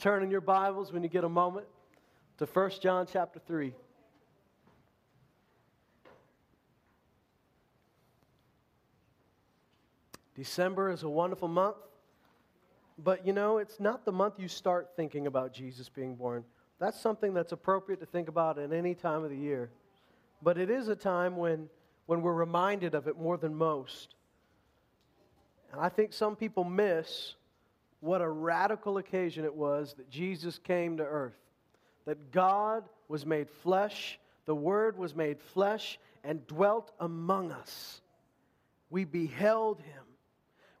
turn in your Bibles when you get a moment to 1 John chapter 3. December is a wonderful month, but you know, it's not the month you start thinking about Jesus being born. That's something that's appropriate to think about at any time of the year. But it is a time when, when we're reminded of it more than most. And I think some people miss what a radical occasion it was that Jesus came to earth. That God was made flesh, the Word was made flesh, and dwelt among us. We beheld Him,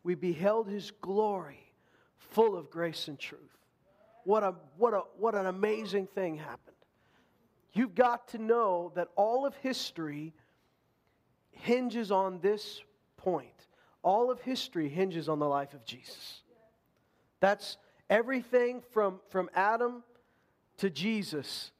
we beheld His glory, full of grace and truth. What, a, what, a, what an amazing thing happened. You've got to know that all of history hinges on this point. All of history hinges on the life of Jesus. That's everything from, from Adam to Jesus,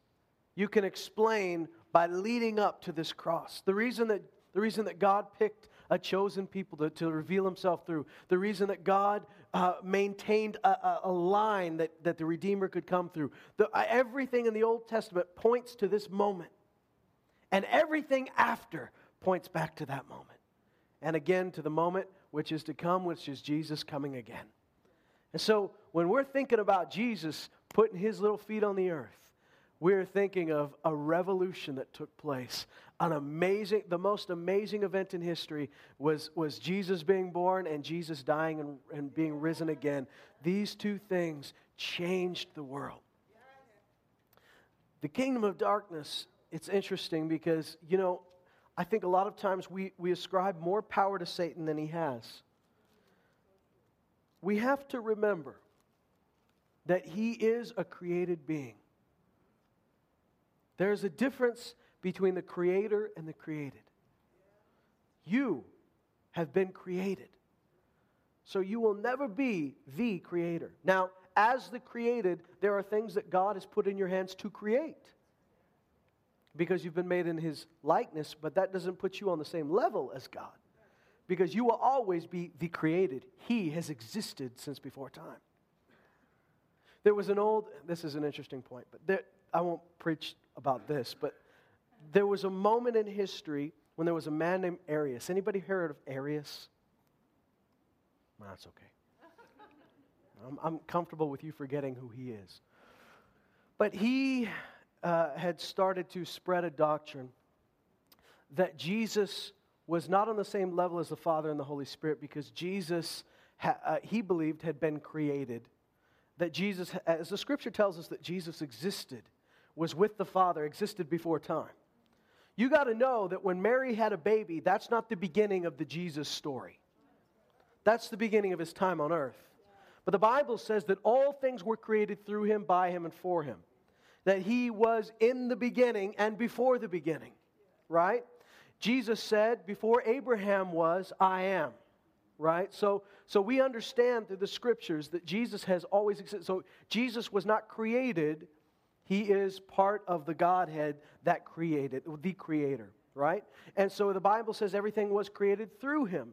you can explain by leading up to this cross. The reason that, the reason that God picked a chosen people to, to reveal himself through, the reason that God uh, maintained a, a, a, line that, that the Redeemer could come through. The, uh, everything in the Old Testament points to this moment. And everything after points back to that moment. And again to the moment which is to come, which is Jesus coming again. And so when we're thinking about Jesus putting his little feet on the earth, we're thinking of a revolution that took place. An amazing, the most amazing event in history was, was Jesus being born and Jesus dying and, and being risen again. These two things changed the world. The kingdom of darkness, it's interesting because, you know, I think a lot of times we, we ascribe more power to Satan than he has we have to remember that he is a created being. There's a difference between the creator and the created. You have been created. So you will never be the creator. Now, as the created, there are things that God has put in your hands to create because you've been made in his likeness, but that doesn't put you on the same level as God because you will always be the created. He has existed since before time. There was an old, this is an interesting point, but there, I won't preach about this, but there was a moment in history when there was a man named Arius. Anybody heard of Arius? That's okay. I'm, I'm, comfortable with you forgetting who he is. But he uh, had started to spread a doctrine that Jesus was not on the same level as the Father and the Holy Spirit because Jesus, uh, he believed, had been created. That Jesus, as the scripture tells us, that Jesus existed, was with the Father, existed before time. You got to know that when Mary had a baby, that's not the beginning of the Jesus story. That's the beginning of his time on earth. But the Bible says that all things were created through him, by him, and for him. That he was in the beginning and before the beginning, right? Jesus said, Before Abraham was, I am. Right? So, so we understand through the scriptures that Jesus has always existed. So Jesus was not created, he is part of the Godhead that created, the creator. Right? And so the Bible says everything was created through him.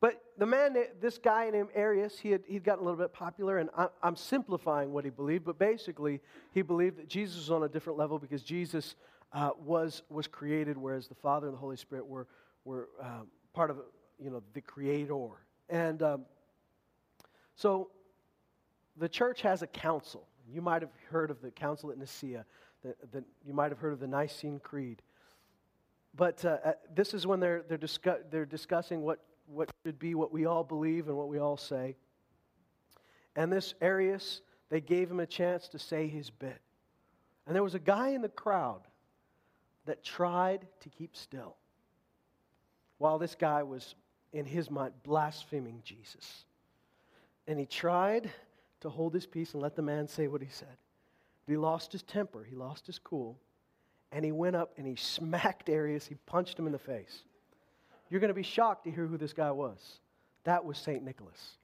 But the man, this guy named Arius, he had, he'd gotten a little bit popular, and I, am simplifying what he believed, but basically, he believed that Jesus was on a different level because Jesus uh, was, was created, whereas the Father and the Holy Spirit were, were uh, part of you know, the Creator. And um, so the church has a council. You might have heard of the council at Nicaea. The, the, you might have heard of the Nicene Creed. But uh, uh, this is when they're, they're, discuss, they're discussing what, what should be what we all believe and what we all say. And this Arius, they gave him a chance to say his bit. And there was a guy in the crowd that tried to keep still while this guy was, in his mind, blaspheming Jesus. And he tried to hold his peace and let the man say what he said. But he lost his temper, he lost his cool, and he went up and he smacked Arius, he punched him in the face. You're going to be shocked to hear who this guy was. That was St. Nicholas.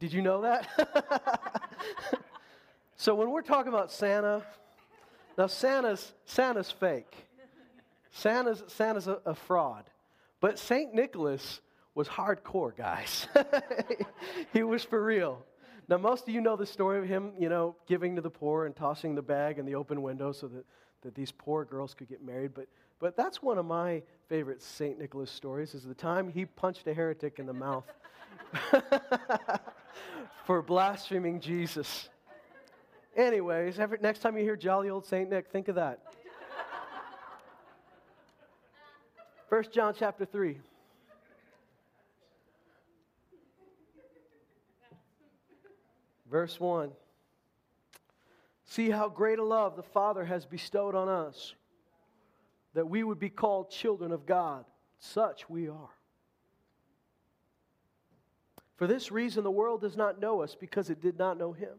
Did you know that? so when we're talking about Santa, now, Santa's, Santa's fake. Santa's, Santa's a, a fraud. But St. Nicholas was hardcore, guys. he was for real. now, most of you know the story of him, you know, giving to the poor and tossing the bag in the open window so that, that these poor girls could get married. But, but that's one of my favorite St. Nicholas stories is the time he punched a heretic in the mouth for blaspheming Jesus. Anyways, every, next time you hear jolly old St. Nick, think of that. 1 John chapter 3. Verse 1. See how great a love the Father has bestowed on us, that we would be called children of God. Such we are. For this reason, the world does not know us because it did not know Him.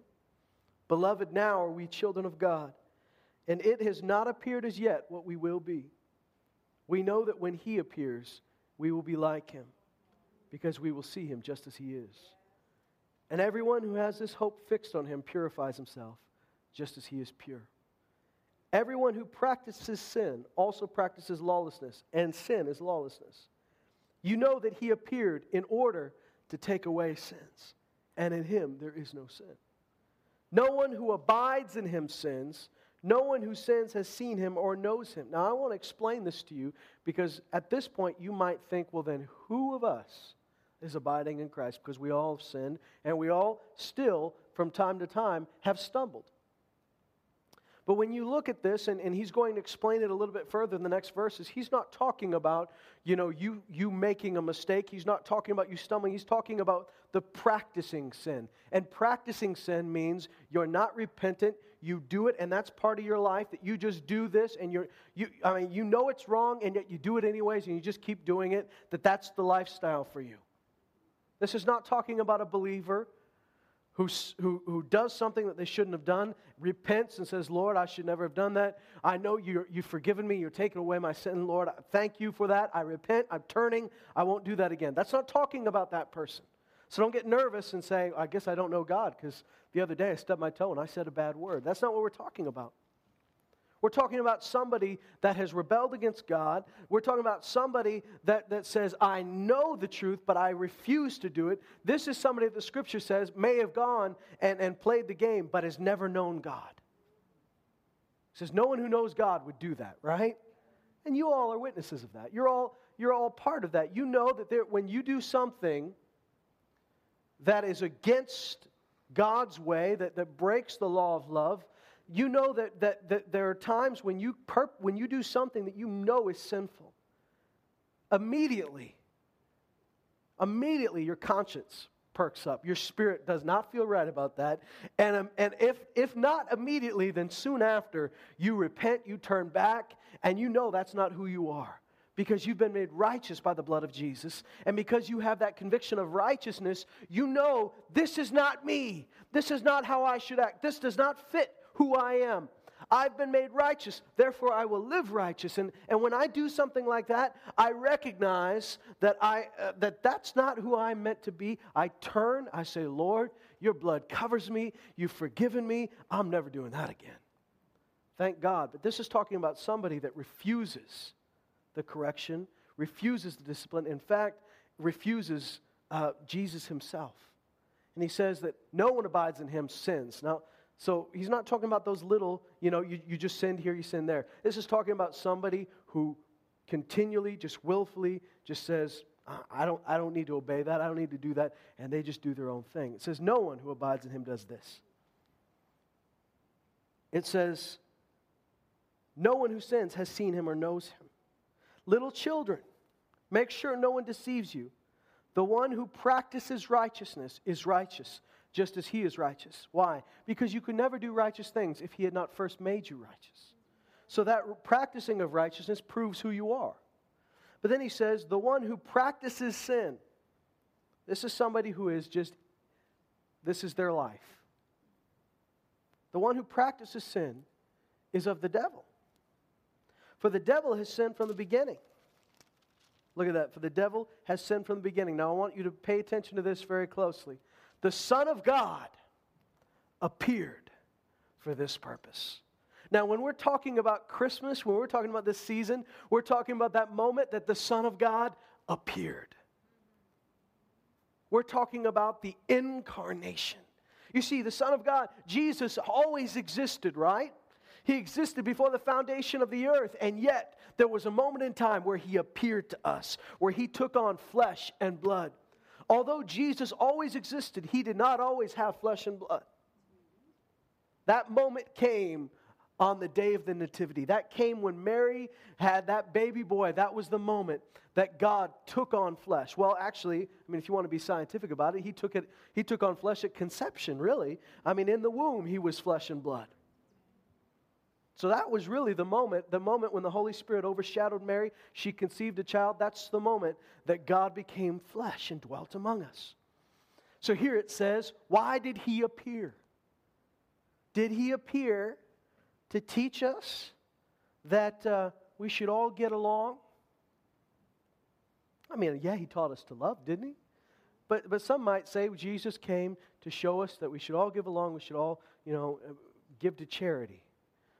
Beloved, now are we children of God, and it has not appeared as yet what we will be. We know that when He appears, we will be like Him, because we will see Him just as He is. And everyone who has this hope fixed on him purifies himself, just as he is pure. Everyone who practices sin also practices lawlessness, and sin is lawlessness. You know that he appeared in order to take away sins, and in him there is no sin. No one who abides in him sins. No one who sins has seen him or knows him. Now, I want to explain this to you because at this point you might think, well, then who of us is abiding in Christ because we all have sinned and we all still, from time to time, have stumbled. But when you look at this, and, and he's going to explain it a little bit further in the next verses, he's not talking about, you know, you, you making a mistake. He's not talking about you stumbling. He's talking about the practicing sin. And practicing sin means you're not repentant, you do it, and that's part of your life, that you just do this, and you're, you, I mean, you know it's wrong, and yet you do it anyways, and you just keep doing it, that that's the lifestyle for you. This is not talking about a believer who, who, who does something that they shouldn't have done, repents and says, Lord, I should never have done that. I know you you've forgiven me. You're taking away my sin. Lord, thank you for that. I repent. I'm turning. I won't do that again. That's not talking about that person. So don't get nervous and say, I guess I don't know God because the other day I stubbed my toe and I said a bad word. That's not what we're talking about. We're talking about somebody that has rebelled against God. We're talking about somebody that, that says, I know the truth, but I refuse to do it. This is somebody that the scripture says may have gone and, and played the game, but has never known God. It says, No one who knows God would do that, right? And you all are witnesses of that. You're all, you're all part of that. You know that there, when you do something that is against God's way, that, that breaks the law of love, you know that, that, that there are times when you, perp, when you do something that you know is sinful. Immediately, immediately your conscience perks up. Your spirit does not feel right about that. And, um, and if, if not immediately, then soon after, you repent, you turn back, and you know that's not who you are because you've been made righteous by the blood of Jesus. And because you have that conviction of righteousness, you know this is not me. This is not how I should act. This does not fit who I am. I've been made righteous, therefore I will live righteous. And, and when I do something like that, I recognize that, I, uh, that that's not who I'm meant to be. I turn, I say, Lord, your blood covers me, you've forgiven me, I'm never doing that again. Thank God. But this is talking about somebody that refuses the correction, refuses the discipline, in fact, refuses uh, Jesus himself. And he says that no one abides in him sins. Now, so he's not talking about those little, you know, you, you just send here, you send there. This is talking about somebody who continually, just willfully, just says, I don't, I don't need to obey that. I don't need to do that. And they just do their own thing. It says, No one who abides in him does this. It says, No one who sins has seen him or knows him. Little children, make sure no one deceives you. The one who practices righteousness is righteous, just as he is righteous. Why? Because you could never do righteous things if he had not first made you righteous. So that practicing of righteousness proves who you are. But then he says, the one who practices sin, this is somebody who is just, this is their life. The one who practices sin is of the devil. For the devil has sinned from the beginning. Look at that. For the devil has sinned from the beginning. Now, I want you to pay attention to this very closely the Son of God appeared for this purpose. Now, when we're talking about Christmas, when we're talking about this season, we're talking about that moment that the Son of God appeared. We're talking about the incarnation. You see, the Son of God, Jesus, always existed, right? He existed before the foundation of the earth, and yet there was a moment in time where he appeared to us, where he took on flesh and blood. Although Jesus always existed, he did not always have flesh and blood. That moment came on the day of the Nativity. That came when Mary had that baby boy. That was the moment that God took on flesh. Well, actually, I mean, if you want to be scientific about it, he took, it, he took on flesh at conception, really. I mean, in the womb, he was flesh and blood. So that was really the moment, the moment when the Holy Spirit overshadowed Mary. She conceived a child. That's the moment that God became flesh and dwelt among us. So here it says, Why did he appear? Did he appear to teach us that uh, we should all get along? I mean, yeah, he taught us to love, didn't he? But, but some might say Jesus came to show us that we should all give along, we should all, you know, uh, give to charity.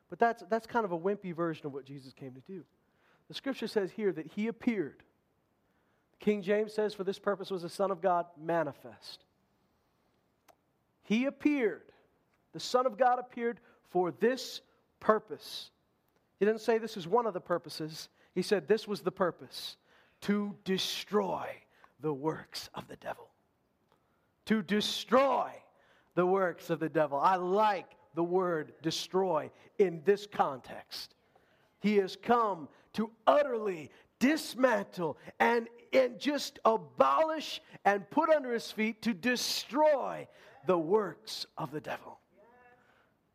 But that's, that's kind of a wimpy version of what Jesus came to do. The scripture says here that he appeared. King James says, For this purpose was the Son of God manifest. He appeared. The Son of God appeared for this purpose. He didn't say this is one of the purposes. He said this was the purpose to destroy the works of the devil. To destroy the works of the devil. I like the word destroy in this context. He has come to utterly dismantle and, and just abolish and put under his feet to destroy the works of the devil.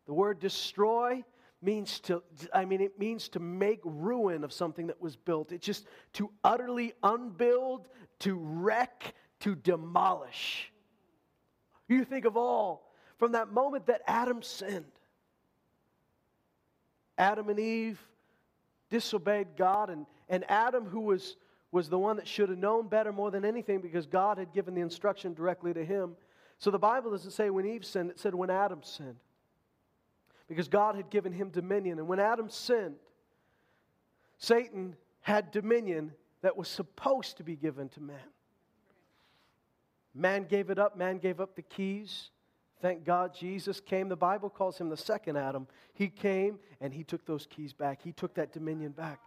The word destroy means to, I mean, it means to make ruin of something that was built. It's just to utterly unbuild, to wreck, to demolish. You think of all from that moment that Adam sinned. Adam and Eve disobeyed God, and, and Adam, who was, was the one that should have known better more than anything because God had given the instruction directly to him. So the Bible doesn't say when Eve sinned, it said when Adam sinned because God had given him dominion. And when Adam sinned, Satan had dominion that was supposed to be given to man. Man gave it up, man gave up the keys. Thank God Jesus came. The Bible calls him the second Adam. He came and he took those keys back, he took that dominion back.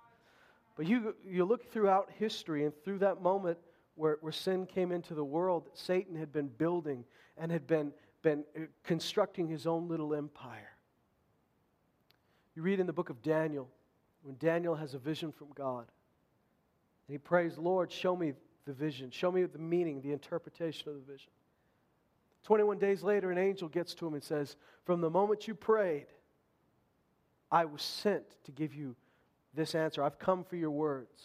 But you, you look throughout history and through that moment where, where sin came into the world, Satan had been building and had been, been uh, constructing his own little empire. You read in the book of Daniel when Daniel has a vision from God. And he prays, Lord, show me the vision, show me the meaning, the interpretation of the vision. 21 days later, an angel gets to him and says, From the moment you prayed, I was sent to give you this answer. I've come for your words.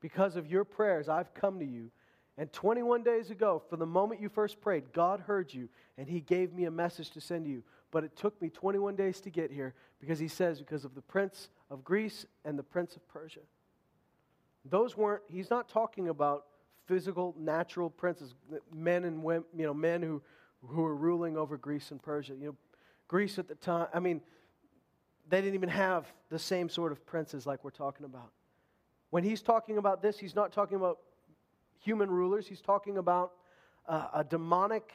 Because of your prayers, I've come to you. And 21 days ago, from the moment you first prayed, God heard you and He gave me a message to send you but it took me 21 days to get here because he says, because of the prince of Greece and the prince of Persia. Those weren't, he's not talking about physical, natural princes, men and women, you know, men who, who were ruling over Greece and Persia. You know, Greece at the time, I mean, they didn't even have the same sort of princes like we're talking about. When he's talking about this, he's not talking about human rulers, he's talking about uh, a demonic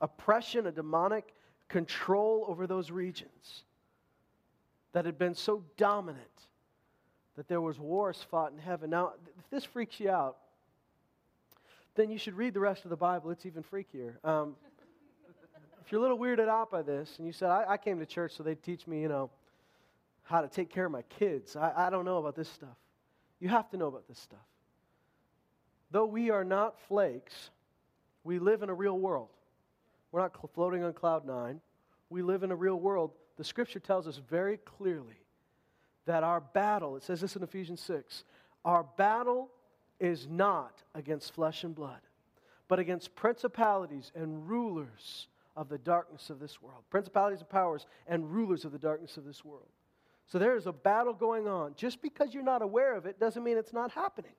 oppression, a demonic control over those regions that had been so dominant that there was wars fought in heaven. Now, if this freaks you out, then you should read the rest of the Bible. It's even freakier. Um, if you're a little weirded out by this, and you said, I, I, came to church so they'd teach me, you know, how to take care of my kids. I, I don't know about this stuff. You have to know about this stuff. Though we are not flakes, we live in a real world. We're not floating on cloud nine. We live in a real world. The scripture tells us very clearly that our battle, it says this in Ephesians 6, our battle is not against flesh and blood, but against principalities and rulers of the darkness of this world. Principalities and powers and rulers of the darkness of this world. So there is a battle going on. Just because you're not aware of it doesn't mean it's not happening.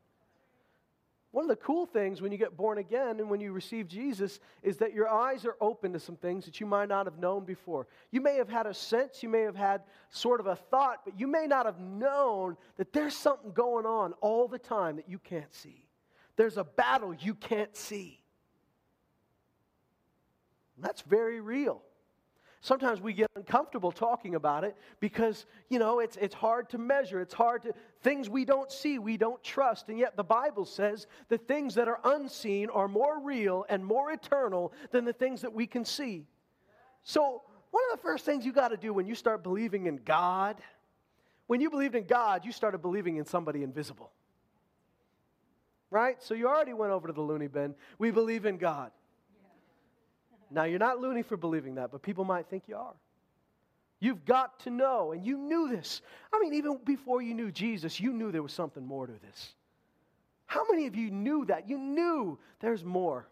One of the cool things when you get born again and when you receive Jesus is that your eyes are open to some things that you might not have known before. You may have had a sense, you may have had sort of a thought, but you may not have known that there's something going on all the time that you can't see. There's a battle you can't see. That's very real. Sometimes we get uncomfortable talking about it because, you know, it's, it's hard to measure. It's hard to, things we don't see, we don't trust. And yet the Bible says the things that are unseen are more real and more eternal than the things that we can see. So, one of the first things you got to do when you start believing in God, when you believed in God, you started believing in somebody invisible. Right? So you already went over to the loony bin. We believe in God. Now, you're not loony for believing that, but people might think you are. You've got to know, and you knew this. I mean, even before you knew Jesus, you knew there was something more to this. How many of you knew that? You knew there's more.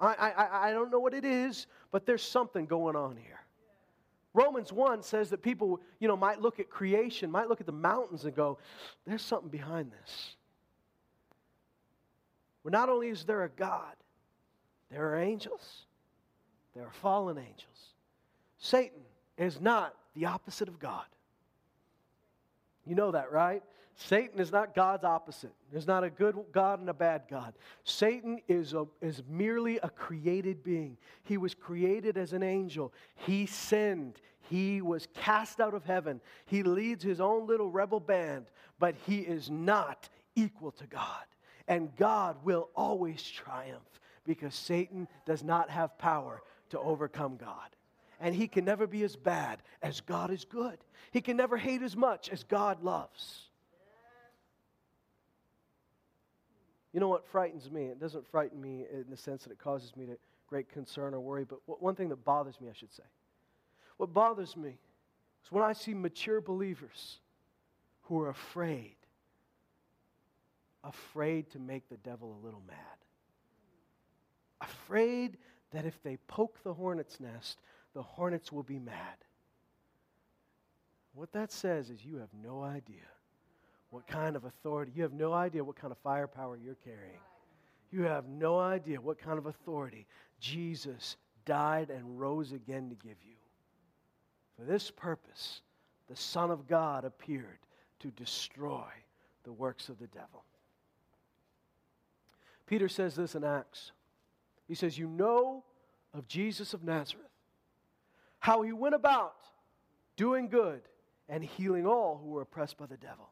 I, I, I don't know what it is, but there's something going on here. Romans 1 says that people, you know, might look at creation, might look at the mountains and go, there's something behind this. Well, not only is there a God, there are angels. There are fallen angels. Satan is not the opposite of God. You know that, right? Satan is not God's opposite. There's not a good God and a bad God. Satan is, a, is merely a created being. He was created as an angel. He sinned. He was cast out of heaven. He leads his own little rebel band, but he is not equal to God. And God will always triumph because Satan does not have power to overcome God. And he can never be as bad as God is good. He can never hate as much as God loves. You know what frightens me? It doesn't frighten me in the sense that it causes me to great concern or worry, but one thing that bothers me, I should say. What bothers me is when I see mature believers who are afraid, afraid to make the devil a little mad, afraid that if they poke the hornet's nest, the hornets will be mad. What that says is you have no idea what kind of authority, you have no idea what kind of firepower you're carrying. You have no idea what kind of authority Jesus died and rose again to give you. For this purpose, the Son of God appeared to destroy the works of the devil. Peter says this in Acts he says, You know of Jesus of Nazareth, how he went about doing good and healing all who were oppressed by the devil,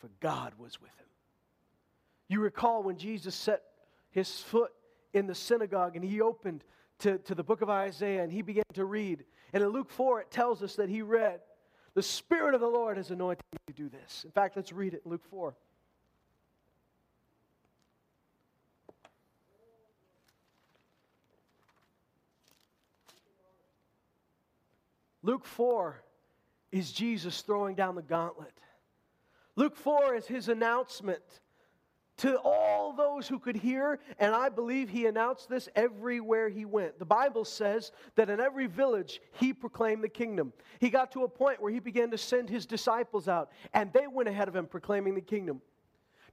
for God was with him. You recall when Jesus set his foot in the synagogue and he opened to, to the book of Isaiah and he began to read. And in Luke 4, it tells us that he read, The Spirit of the Lord has anointed me to do this. In fact, let's read it in Luke 4. Luke 4 is Jesus throwing down the gauntlet. Luke 4 is his announcement to all those who could hear, and I believe he announced this everywhere he went. The Bible says that in every village he proclaimed the kingdom. He got to a point where he began to send his disciples out, and they went ahead of him proclaiming the kingdom.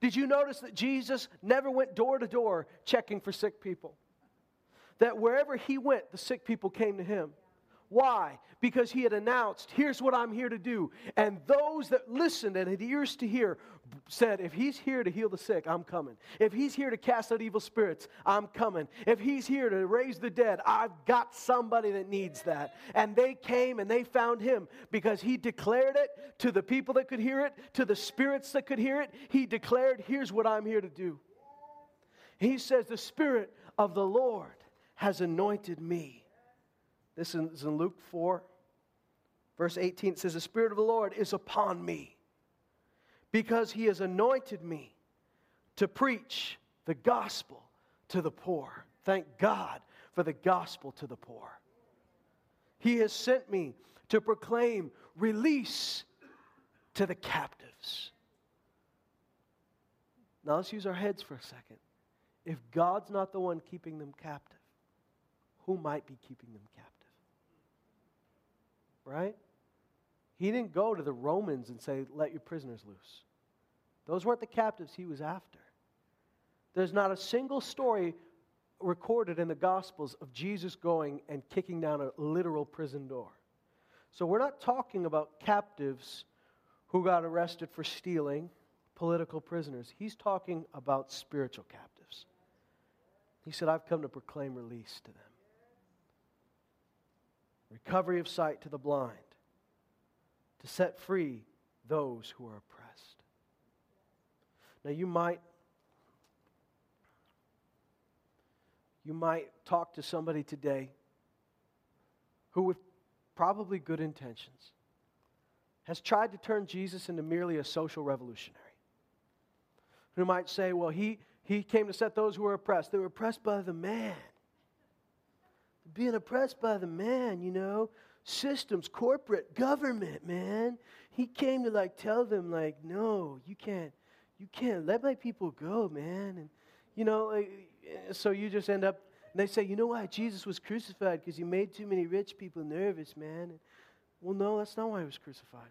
Did you notice that Jesus never went door to door checking for sick people? That wherever he went, the sick people came to him. Why? Because he had announced, Here's what I'm here to do. And those that listened and had ears to hear said, If he's here to heal the sick, I'm coming. If he's here to cast out evil spirits, I'm coming. If he's here to raise the dead, I've got somebody that needs that. And they came and they found him because he declared it to the people that could hear it, to the spirits that could hear it. He declared, Here's what I'm here to do. He says, The Spirit of the Lord has anointed me this is in Luke 4, verse 18. It says, The Spirit of the Lord is upon me because he has anointed me to preach the gospel to the poor. Thank God for the gospel to the poor. He has sent me to proclaim release to the captives. Now let's use our heads for a second. If God's not the one keeping them captive, who might be keeping them captive? Right? He didn't go to the Romans and say, let your prisoners loose. Those weren't the captives he was after. There's not a single story recorded in the Gospels of Jesus going and kicking down a literal prison door. So we're not talking about captives who got arrested for stealing, political prisoners. He's talking about spiritual captives. He said, I've come to proclaim release to them. Recovery of sight to the blind, to set free those who are oppressed. Now, you might. You might talk to somebody today who, with probably good intentions, has tried to turn Jesus into merely a social revolutionary. Who might say, well, he, he came to set those who were oppressed. They were oppressed by the man. Being oppressed by the man, you know, systems, corporate, government, man. He came to like tell them, like, no, you can't, you can't let my people go, man. And you know, like, eh, so you just end up and they say, you know why Jesus was crucified? Because he made too many rich people nervous, man. And, well, no, that's not why he was crucified.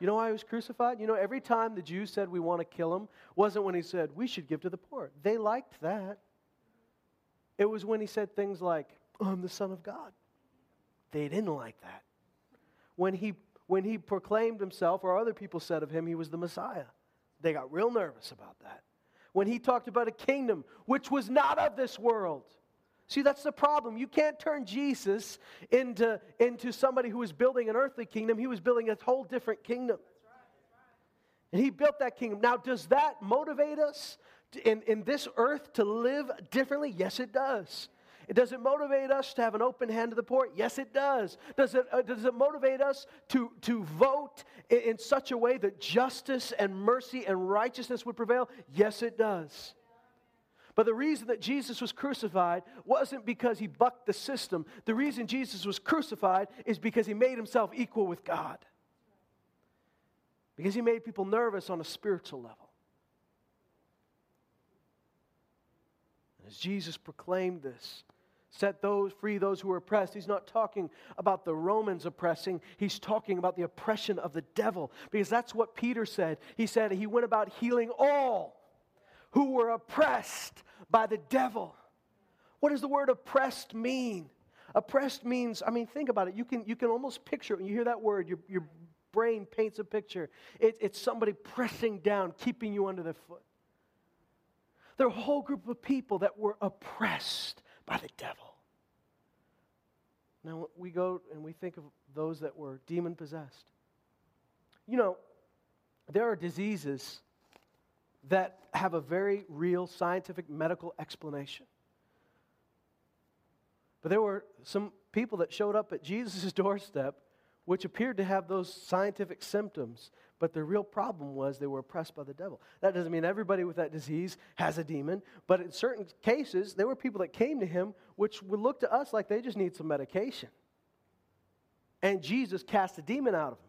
You know why he was crucified? You know, every time the Jews said we want to kill him, wasn't when he said we should give to the poor. They liked that. It was when he said things like, I'm the Son of God. They didn't like that. When he, when he proclaimed himself, or other people said of him, he was the Messiah, they got real nervous about that. When he talked about a kingdom which was not of this world, See, that's the problem. You can't turn Jesus into, into somebody who was building an earthly kingdom. He was building a whole different kingdom. And he built that kingdom. Now, does that motivate us in, in this earth to live differently? Yes, it does. Does it motivate us to have an open hand to the poor? Yes, it does. Does it, uh, does it motivate us to, to vote in, in such a way that justice and mercy and righteousness would prevail? Yes, it does. But the reason that Jesus was crucified wasn't because he bucked the system. The reason Jesus was crucified is because he made himself equal with God. Because he made people nervous on a spiritual level. And as Jesus proclaimed this, set those free those who are oppressed he's not talking about the romans oppressing he's talking about the oppression of the devil because that's what peter said he said he went about healing all who were oppressed by the devil. What does the word oppressed mean? Oppressed means, I mean, think about it. You can, you can almost picture. When you hear that word, your, your brain paints a picture. It, it's somebody pressing down, keeping you under their foot. There are a whole group of people that were oppressed by the devil. Now, we go and we think of those that were demon possessed. You know, there are diseases that have a very real scientific medical explanation. But there were some people that showed up at Jesus' doorstep which appeared to have those scientific symptoms, but the real problem was they were oppressed by the devil. That doesn't mean everybody with that disease has a demon, but in certain cases, there were people that came to him which would look to us like they just need some medication. And Jesus cast a demon out of them.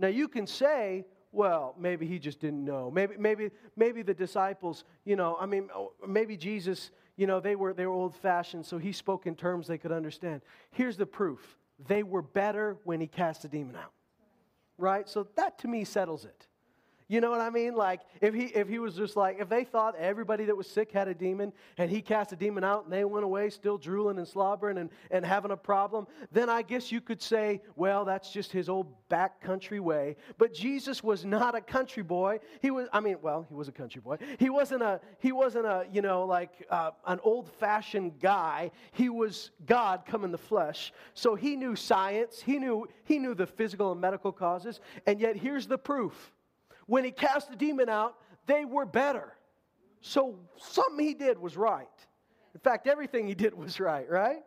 Now, you can say, well, maybe he just didn't know. Maybe, maybe, maybe the disciples, you know, I mean, oh, maybe Jesus, you know, they were, they were old fashioned, so he spoke in terms they could understand. Here's the proof they were better when he cast a demon out. Right? So that to me settles it. You know what I mean? Like if he if he was just like if they thought everybody that was sick had a demon and he cast a demon out and they went away still drooling and slobbering and, and having a problem, then I guess you could say, well, that's just his old back country way. But Jesus was not a country boy. He was I mean, well, he was a country boy. He wasn't a he wasn't a, you know, like uh, an old-fashioned guy. He was God come in the flesh. So he knew science, he knew he knew the physical and medical causes, and yet here's the proof when he cast the demon out, they were better. So something he did was right. In fact, everything he did was right, right?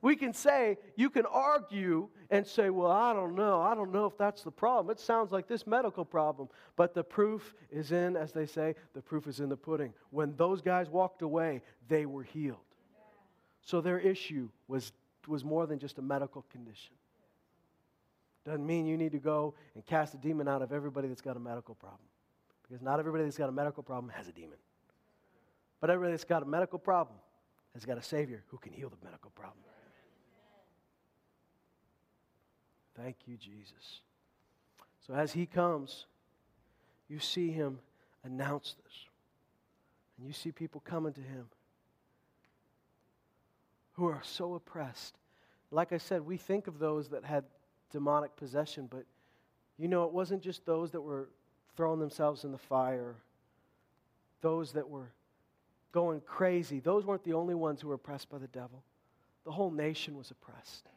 We can say, you can argue and say, well, I don't know. I don't know if that's the problem. It sounds like this medical problem. But the proof is in, as they say, the proof is in the pudding. When those guys walked away, they were healed. So their issue was, was more than just a medical condition. Doesn't mean you need to go and cast a demon out of everybody that's got a medical problem. Because not everybody that's got a medical problem has a demon. But everybody that's got a medical problem has got a Savior who can heal the medical problem. Thank you, Jesus. So as He comes, you see Him announce this. And you see people coming to Him who are so oppressed. Like I said, we think of those that had demonic possession, but you know, it wasn't just those that were throwing themselves in the fire, those that were going crazy. Those weren't the only ones who were oppressed by the devil. The whole nation was oppressed.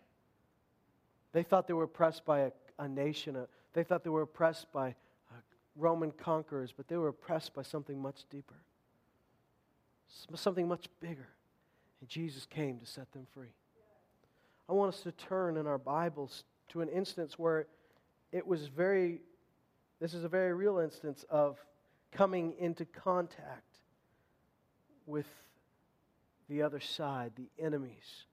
They thought they were oppressed by a, a nation. A, they thought they were oppressed by uh, Roman conquerors, but they were oppressed by something much deeper, something much bigger. And Jesus came to set them free. I want us to turn in our Bibles to an instance where it was very, this is a very real instance of coming into contact with the other side, the enemies.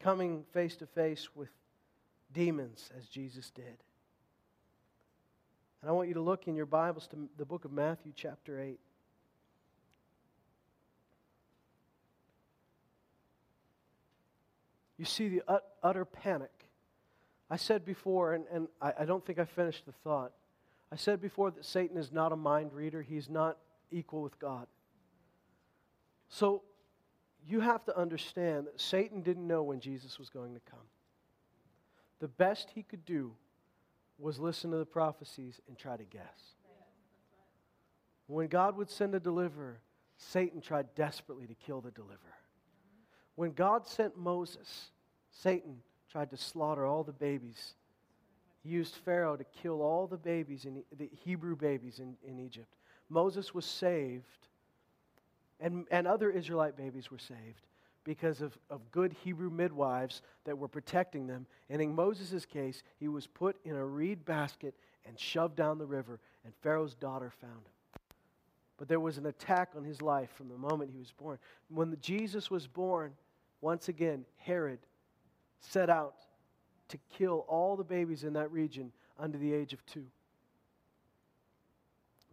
Coming face to face with demons as Jesus did. And I want you to look in your Bibles to the book of Matthew, chapter 8. You see the utter panic. I said before, and, and I, I don't think I finished the thought. I said before that Satan is not a mind reader, he's not equal with God. So you have to understand that Satan didn't know when Jesus was going to come. The best he could do was listen to the prophecies and try to guess. When God would send a deliverer, Satan tried desperately to kill the deliverer. When God sent Moses, Satan tried to slaughter all the babies. He used Pharaoh to kill all the babies, in, the Hebrew babies in, in Egypt. Moses was saved, and, and other Israelite babies were saved because of, of good Hebrew midwives that were protecting them. And in Moses' case, he was put in a reed basket and shoved down the river, and Pharaoh's daughter found him. But there was an attack on his life from the moment he was born. When Jesus was born, once again, Herod set out to kill all the babies in that region under the age of two.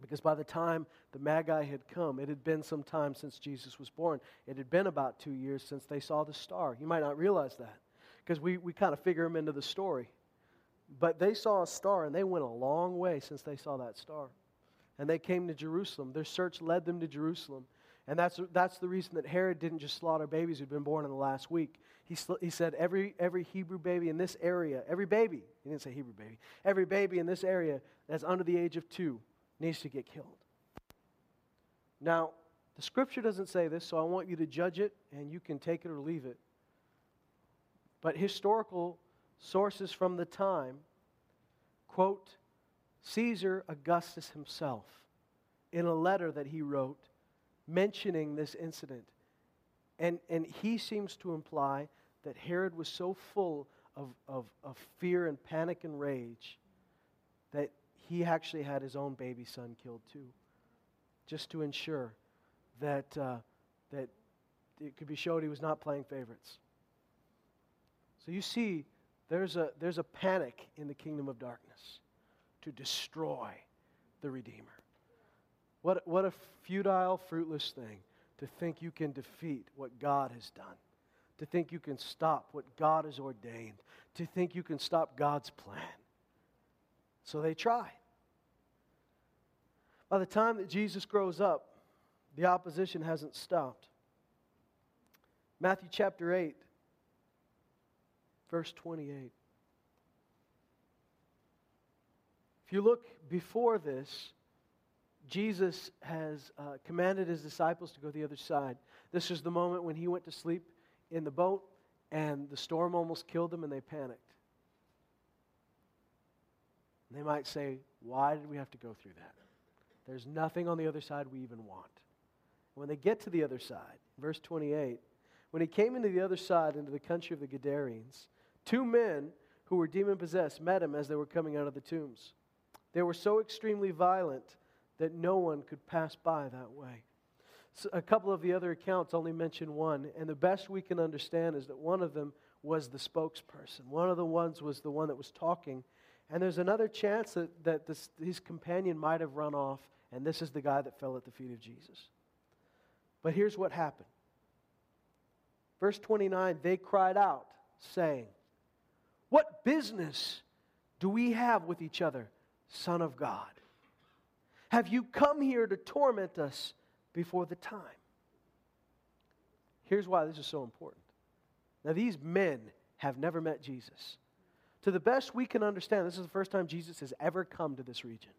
Because by the time the Magi had come, it had been some time since Jesus was born. It had been about two years since they saw the star. You might not realize that because we, we kind of figure them into the story. But they saw a star and they went a long way since they saw that star. And they came to Jerusalem. Their search led them to Jerusalem. And that's, that's the reason that Herod didn't just slaughter babies who'd been born in the last week. He, sl- he said, every, every Hebrew baby in this area, every baby, he didn't say Hebrew baby, every baby in this area that's under the age of two needs to get killed. Now, the scripture doesn't say this, so I want you to judge it, and you can take it or leave it. But historical sources from the time quote Caesar Augustus himself in a letter that he wrote mentioning this incident. And, and he seems to imply that Herod was so full of, of, of fear and panic and rage that he actually had his own baby son killed too, just to ensure that, uh, that it could be showed he was not playing favorites. So you see, there's a, there's a panic in the kingdom of darkness to destroy the Redeemer. What, what a futile, fruitless thing to think you can defeat what God has done, to think you can stop what God has ordained, to think you can stop God's plan. So they try. By the time that Jesus grows up, the opposition hasn't stopped. Matthew chapter 8, verse 28. If you look before this, Jesus has uh, commanded his disciples to go the other side. This is the moment when he went to sleep in the boat and the storm almost killed them and they panicked. And they might say, Why did we have to go through that? There's nothing on the other side we even want. When they get to the other side, verse 28, when he came into the other side, into the country of the Gadarenes, two men who were demon possessed met him as they were coming out of the tombs. They were so extremely violent that no one could pass by that way. So a couple of the other accounts only mention one, and the best we can understand is that one of them was the spokesperson. One of the ones was the one that was talking. And there's another chance that, that this, his companion might have run off, and this is the guy that fell at the feet of Jesus. But here's what happened. Verse 29 they cried out, saying, What business do we have with each other, Son of God? Have you come here to torment us before the time? Here's why this is so important. Now, these men have never met Jesus. To the best we can understand, this is the first time Jesus has ever come to this region.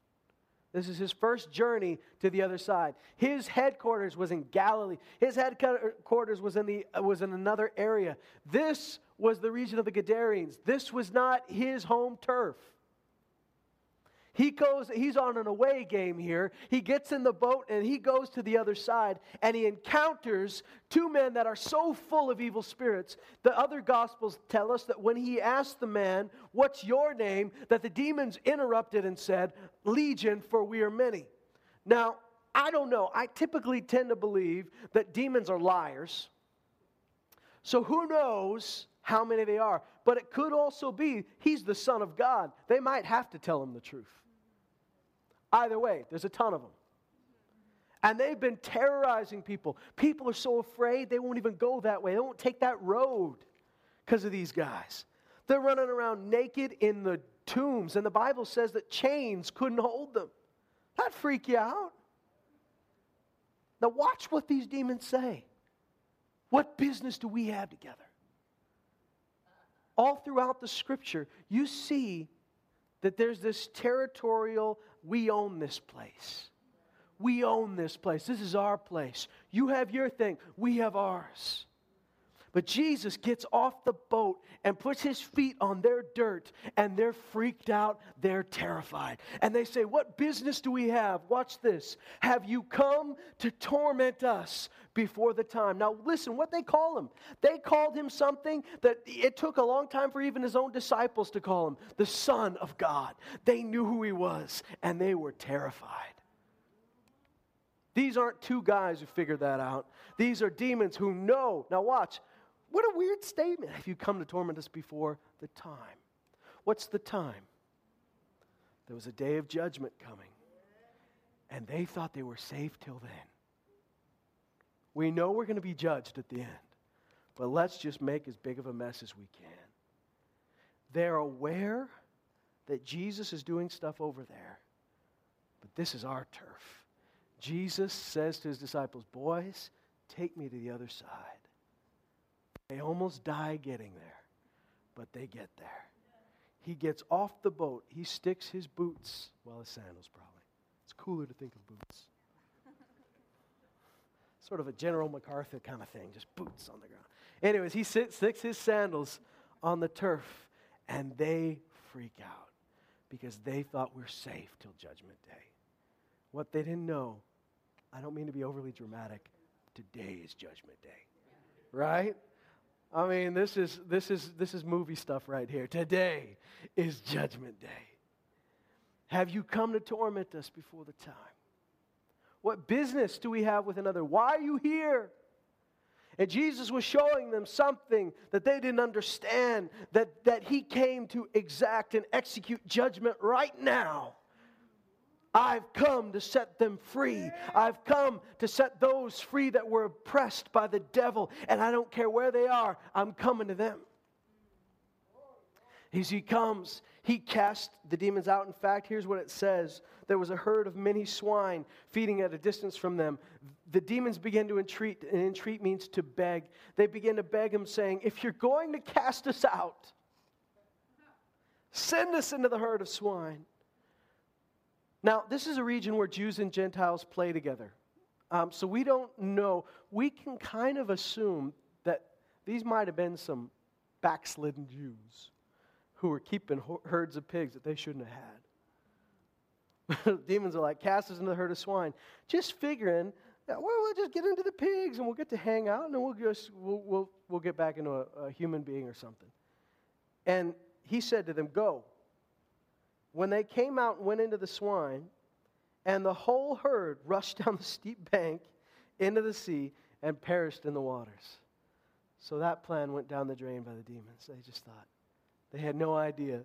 This is his first journey to the other side. His headquarters was in Galilee. His headquarters was in, the, was in another area. This was the region of the Gadarenes. This was not his home turf. He goes, he's on an away game here. He gets in the boat and he goes to the other side and he encounters two men that are so full of evil spirits. The other gospels tell us that when he asked the man, What's your name? that the demons interrupted and said, Legion, for we are many. Now, I don't know. I typically tend to believe that demons are liars. So who knows how many they are? But it could also be he's the Son of God. They might have to tell him the truth. Either way, there's a ton of them. And they've been terrorizing people. People are so afraid they won't even go that way. They won't take that road because of these guys. They're running around naked in the tombs, and the Bible says that chains couldn't hold them. That freak you out. Now, watch what these demons say. What business do we have together? All throughout the scripture, you see that there's this territorial we own this place. We own this place. This is our place. You have your thing, we have ours. But Jesus gets off the boat and puts his feet on their dirt, and they're freaked out. They're terrified. And they say, What business do we have? Watch this. Have you come to torment us before the time? Now, listen, what they call him. They called him something that it took a long time for even his own disciples to call him the Son of God. They knew who he was, and they were terrified. These aren't two guys who figured that out. These are demons who know. Now, watch what a weird statement. Have you come to torment us before the time? What's the time? There was a day of judgment coming, and they thought they were safe till then. We know we're going to be judged at the end, but let's just make as big of a mess as we can. They're aware that Jesus is doing stuff over there, but this is our turf. Jesus says to his disciples, Boys, take me to the other side. They almost die getting there, but they get there. He gets off the boat. He sticks his boots, well, his sandals probably. It's cooler to think of boots. sort of a General MacArthur kind of thing, just boots on the ground. Anyways, he sits, sticks his sandals on the turf, and they freak out because they thought we're safe till Judgment Day. What they didn't know, I don't mean to be overly dramatic, today is Judgment Day. Right? I mean, this is, this, is, this is movie stuff right here. Today is Judgment Day. Have you come to torment us before the time? What business do we have with another? Why are you here? And Jesus was showing them something that they didn't understand that, that he came to exact and execute judgment right now. I've come to set them free. I've come to set those free that were oppressed by the devil. And I don't care where they are, I'm coming to them. As he comes, he cast the demons out. In fact, here's what it says there was a herd of many swine feeding at a distance from them. The demons began to entreat, and entreat means to beg. They began to beg him, saying, If you're going to cast us out, send us into the herd of swine. Now, this is a region where Jews and Gentiles play together. Um, so we don't know. We can kind of assume that these might have been some backslidden Jews who were keeping herds of pigs that they shouldn't have had. Demons are like, cast us into the herd of swine. Just figuring, well, we'll just get into the pigs and we'll get to hang out and we'll, just, we'll, we'll, we'll get back into a, a human being or something. And he said to them, Go when they came out and went into the swine, and the whole herd rushed down the steep bank into the sea and perished in the waters. So that plan went down the drain by the demons. They just thought. They had no idea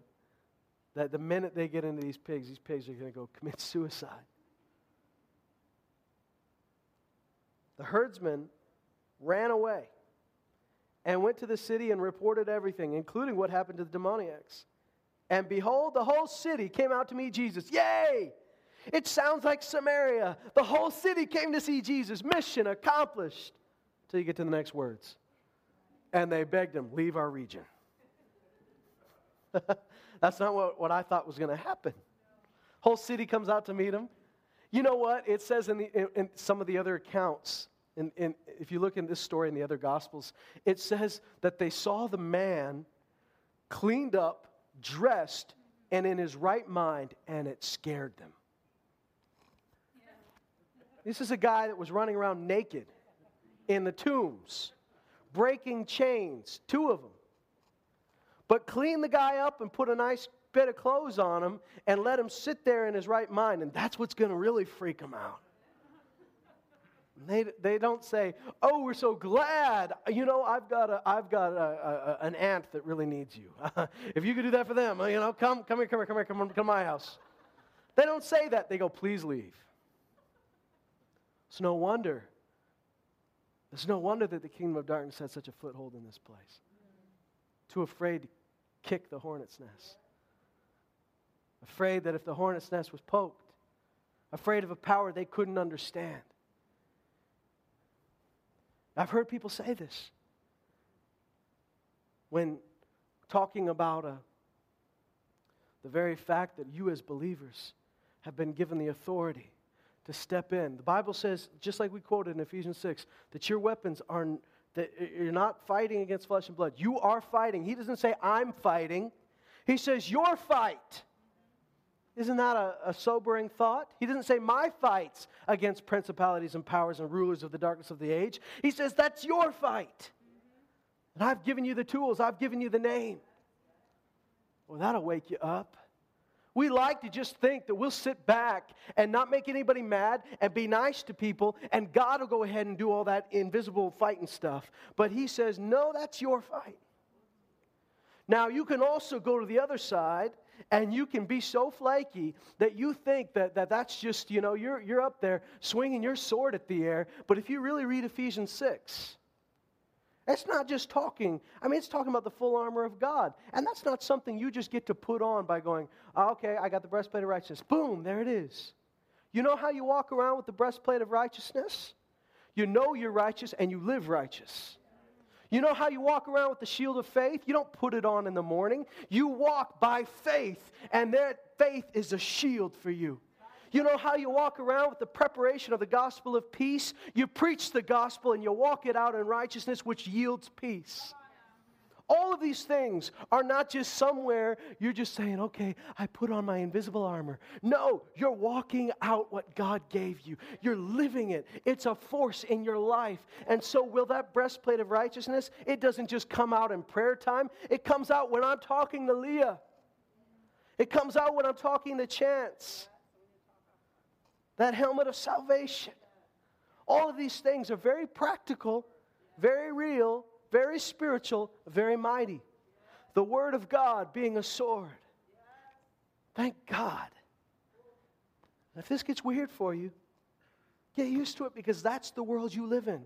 that the minute they get into these pigs, these pigs are going to go commit suicide. The herdsmen ran away and went to the city and reported everything, including what happened to the demoniacs. And behold, the whole city came out to meet Jesus. Yay! It sounds like Samaria. The whole city came to see Jesus. Mission accomplished. Till you get to the next words. And they begged him, leave our region. That's not what, what I thought was going to happen. Whole city comes out to meet him. You know what? It says in, the, in, in some of the other accounts, in, in, if you look in this story in the other Gospels, it says that they saw the man cleaned up, dressed, and in his right mind, and it scared them. This is a guy that was running around naked in the tombs, breaking chains, two of them. But clean the guy up and put a nice bit of clothes on him and let him sit there in his right mind, and that's what's going to really freak him out. They, they don't say, "Oh, we're so glad." You know, I've got a I've got a, a, an aunt that really needs you. if you could do that for them, you know, come come here, come here, come here, come, come to my house. They don't say that. They go, "Please leave." It's no wonder. It's no wonder that the kingdom of darkness had such a foothold in this place. Too afraid to kick the hornet's nest. Afraid that if the hornet's nest was poked, afraid of a power they couldn't understand. I've heard people say this when talking about uh, the very fact that you as believers have been given the authority to step in. The Bible says, just like we quoted in Ephesians 6, that your weapons are that you're not fighting against flesh and blood. You are fighting. He doesn't say I'm fighting. He says your fight. Isn't that a, a, sobering thought? He doesn't say my fights against principalities and powers and rulers of the darkness of the age. He says that's your fight. And I've given you the tools, I've given you the name. Well, that'll wake you up. We like to just think that we'll sit back and not make anybody mad and be nice to people, and God will go ahead and do all that invisible fighting stuff. But He says, no, that's your fight. Now, you can also go to the other side and you can be so flaky that you think that, that that's just, you know, you're, you're up there swinging your sword at the air. But if you really read Ephesians 6, it's not just talking, I mean, it's talking about the full armor of God. And that's not something you just get to put on by going, oh, okay, I got the breastplate of righteousness. Boom, there it is. You know how you walk around with the breastplate of righteousness? You know you're righteous and you live righteous. You know how you walk around with the shield of faith? You don't put it on in the morning. You walk by faith, and that faith is a shield for you. You know how you walk around with the preparation of the gospel of peace? You preach the gospel and you walk it out in righteousness, which yields peace. All of these things are not just somewhere you're just saying, okay, I put on my invisible armor. No, you're walking out what God gave you. You're living it. It's a force in your life. And so, will that breastplate of righteousness, it doesn't just come out in prayer time, it comes out when I'm talking to Leah. It comes out when I'm talking to Chance that helmet of salvation. All of these things are very practical, very real, very spiritual, very mighty. The Word of God being a sword. Thank God. If this gets weird for you, get used to it because that's the world you live in.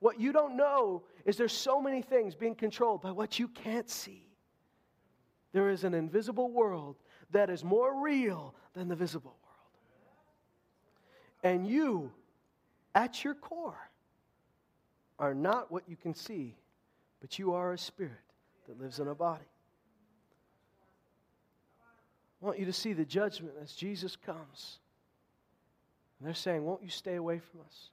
What you don't know is there's so many things being controlled by what you can't see. There is an invisible world that is more real than the visible world. And you, at your core, are not what you can see, but you are a spirit that lives in a body. I want you to see the judgment as Jesus comes. And they're saying, Won't you stay away from us?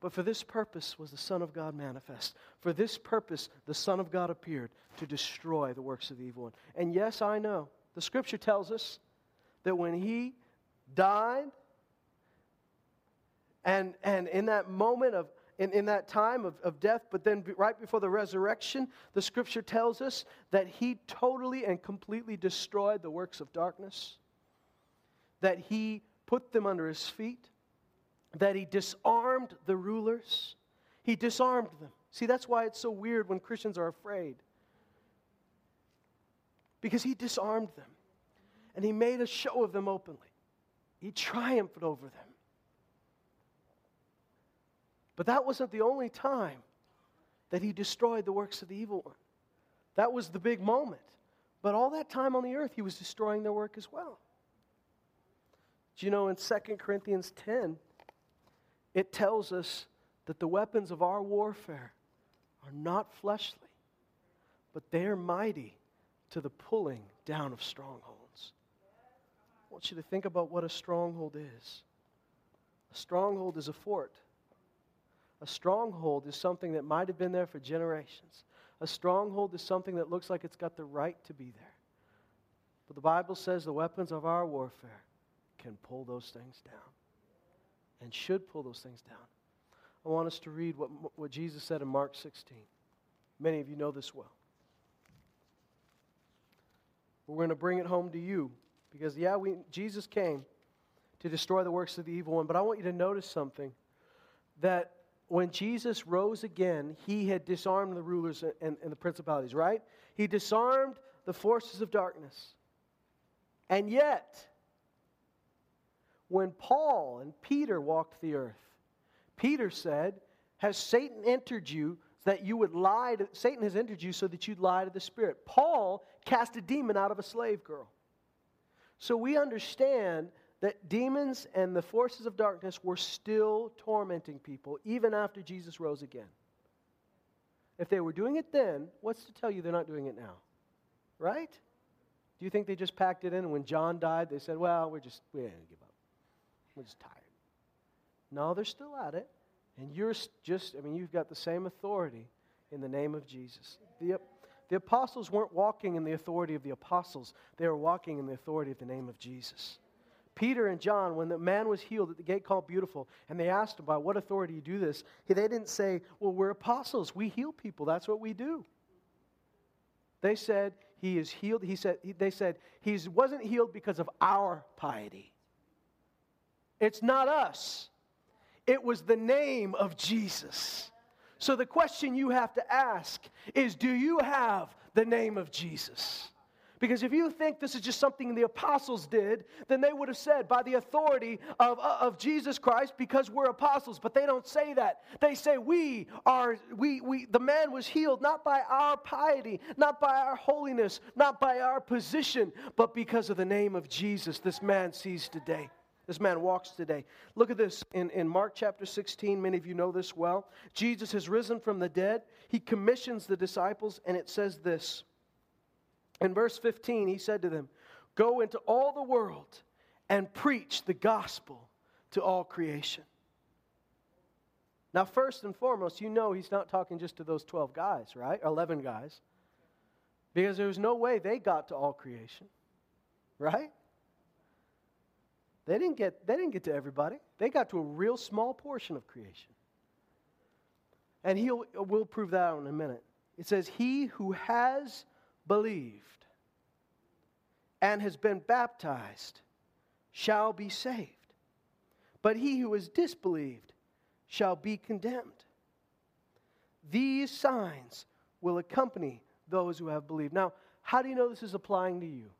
But for this purpose was the Son of God manifest. For this purpose, the Son of God appeared to destroy the works of the evil one. And yes, I know the scripture tells us that when he died, and, and in that moment of, in, in that time of, of death, but then right before the resurrection, the scripture tells us that he totally and completely destroyed the works of darkness, that he put them under his feet, that he disarmed the rulers. He disarmed them. See, that's why it's so weird when Christians are afraid because he disarmed them and he made a show of them openly. He triumphed over them. But that wasn't the only time that he destroyed the works of the evil one. That was the big moment. But all that time on the earth, he was destroying their work as well. Do you know in 2 Corinthians 10, it tells us that the weapons of our warfare are not fleshly, but they are mighty to the pulling down of strongholds. I want you to think about what a stronghold is. A stronghold is a fort. A stronghold is something that might have been there for generations. A stronghold is something that looks like it's got the right to be there. But the Bible says the weapons of our warfare can pull those things down and should pull those things down. I want us to read what, what Jesus said in Mark 16. Many of you know this well. We're going to bring it home to you because, yeah, we, Jesus came to destroy the works of the evil one, but I want you to notice something that when Jesus rose again, he had disarmed the rulers and, and the principalities, right? He disarmed the forces of darkness. And yet, when Paul and Peter walked the earth, Peter said, Has Satan entered you that you would lie to, Satan has entered you so that you'd lie to the Spirit. Paul cast a demon out of a slave girl. So we understand that demons and the forces of darkness were still tormenting people even after Jesus rose again. If they were doing it then, what's to tell you they're not doing it now? Right? Do you think they just packed it in and when John died, they said, well, we're just, we ain't give up. We're just tired. No, they're still at it. And you're just, I mean, you've got the same authority in the name of Jesus. The, the apostles weren't walking in the authority of the apostles, they were walking in the authority of the name of Jesus. Peter and John, when the man was healed at the gate called Beautiful, and they asked him, By what authority do you do this? They didn't say, Well, we're apostles. We heal people. That's what we do. They said, He is healed. He said, they said, He wasn't healed because of our piety. It's not us, it was the name of Jesus. So the question you have to ask is Do you have the name of Jesus? Because if you think this is just something the apostles did, then they would have said, by the authority of, uh, of Jesus Christ, because we're apostles. But they don't say that. They say, we are, we, we, the man was healed not by our piety, not by our holiness, not by our position, but because of the name of Jesus, this man sees today. This man walks today. Look at this in, in Mark chapter 16. Many of you know this well. Jesus has risen from the dead. He commissions the disciples, and it says this. In verse 15, he said to them, Go into all the world and preach the gospel to all creation. Now, first and foremost, you know he's not talking just to those 12 guys, right? 11 guys. Because there was no way they got to all creation, right? They didn't get, they didn't get to everybody. They got to a real small portion of creation. And he'll, we'll prove that out in a minute. It says, He who has believed and has been baptized shall be saved. But he who is disbelieved shall be condemned. These signs will accompany those who have believed. Now, how do you know this is applying to you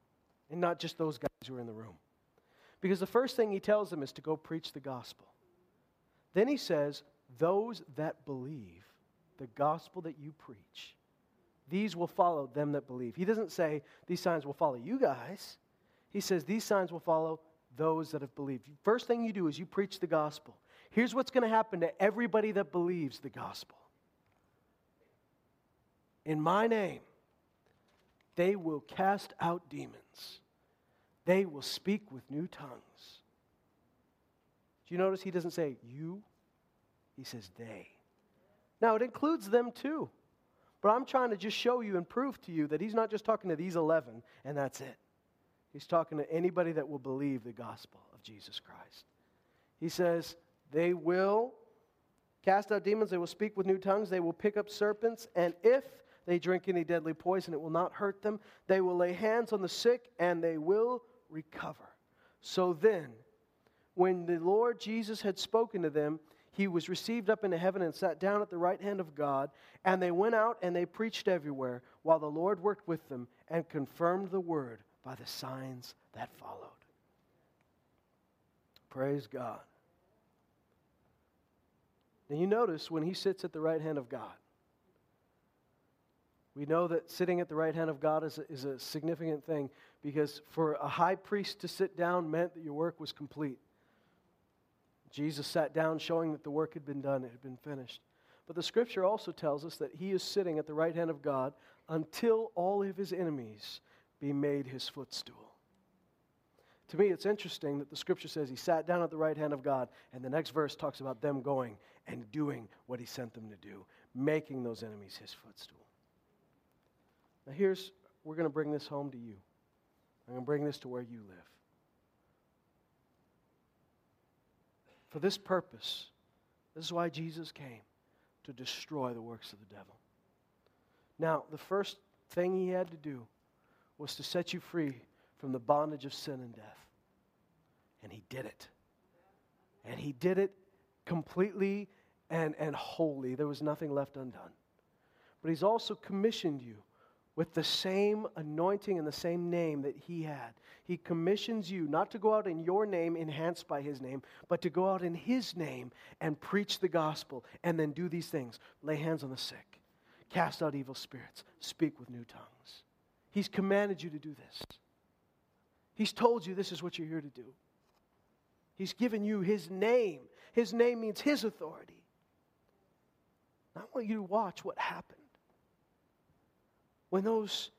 and not just those guys who are in the room? Because the first thing he tells them is to go preach the gospel. Then he says, Those that believe the gospel that you preach, these will follow them that believe. He doesn't say, These signs will follow you guys. He says, These signs will follow those that have believed. First thing you do is you preach the gospel. Here's what's going to happen to everybody that believes the gospel. In my name, they will cast out demons. They will speak with new tongues. Do you notice he doesn't say you? He says they. Now, it includes them too. But I'm trying to just show you and prove to you that he's not just talking to these 11 and that's it. He's talking to anybody that will believe the gospel of Jesus Christ. He says, they will cast out demons, they will speak with new tongues, they will pick up serpents, and if they drink any deadly poison, it will not hurt them. They will lay hands on the sick, and they will recover. So then, when the Lord Jesus had spoken to them, he was received up into heaven and sat down at the right hand of God. And they went out and they preached everywhere, while the Lord worked with them and confirmed the word by the signs that followed. Praise God. Now you notice when he sits at the right hand of God, we know that sitting at the right hand of God is a, is a significant thing because for a high priest to sit down meant that your work was complete. Jesus sat down, showing that the work had been done, it had been finished. But the scripture also tells us that he is sitting at the right hand of God until all of his enemies be made his footstool. To me, it's interesting that the scripture says he sat down at the right hand of God, and the next verse talks about them going and doing what he sent them to do, making those enemies his footstool. Now, here's, we're going to bring this home to you. I'm going to bring this to where you live. For this purpose, this is why Jesus came to destroy the works of the devil. Now, the first thing he had to do was to set you free from the bondage of sin and death. And he did it. And he did it completely and, and wholly. There was nothing left undone. But he's also commissioned you with the same anointing and the same name that he had. He commissions you not to go out in your name, enhanced by his name, but to go out in his name and preach the gospel and then do these things lay hands on the sick, cast out evil spirits, speak with new tongues. He's commanded you to do this. He's told you this is what you're here to do. He's given you his name. His name means his authority. I want you to watch what happened when those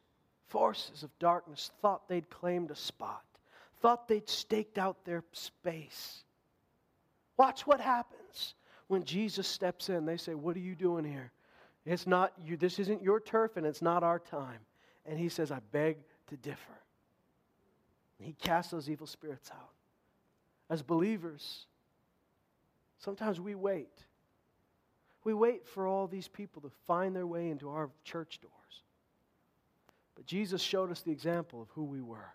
forces of darkness thought they'd claimed a spot, thought they'd staked out their space. Watch what happens when Jesus steps in. They say, What are you doing here? It's not you, this isn't your turf and it's not our time. And he says, I beg to differ. And he casts those evil spirits out. As believers, sometimes we wait. We wait for all these people to find their way into our church doors. But Jesus showed us the example of who we were.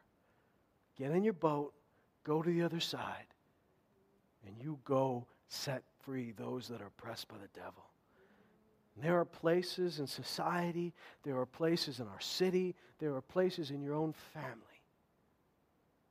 Get in your boat, go to the other side, and you go set free those that are oppressed by the devil. And there are places in society, there are places in our city, there are places in your own family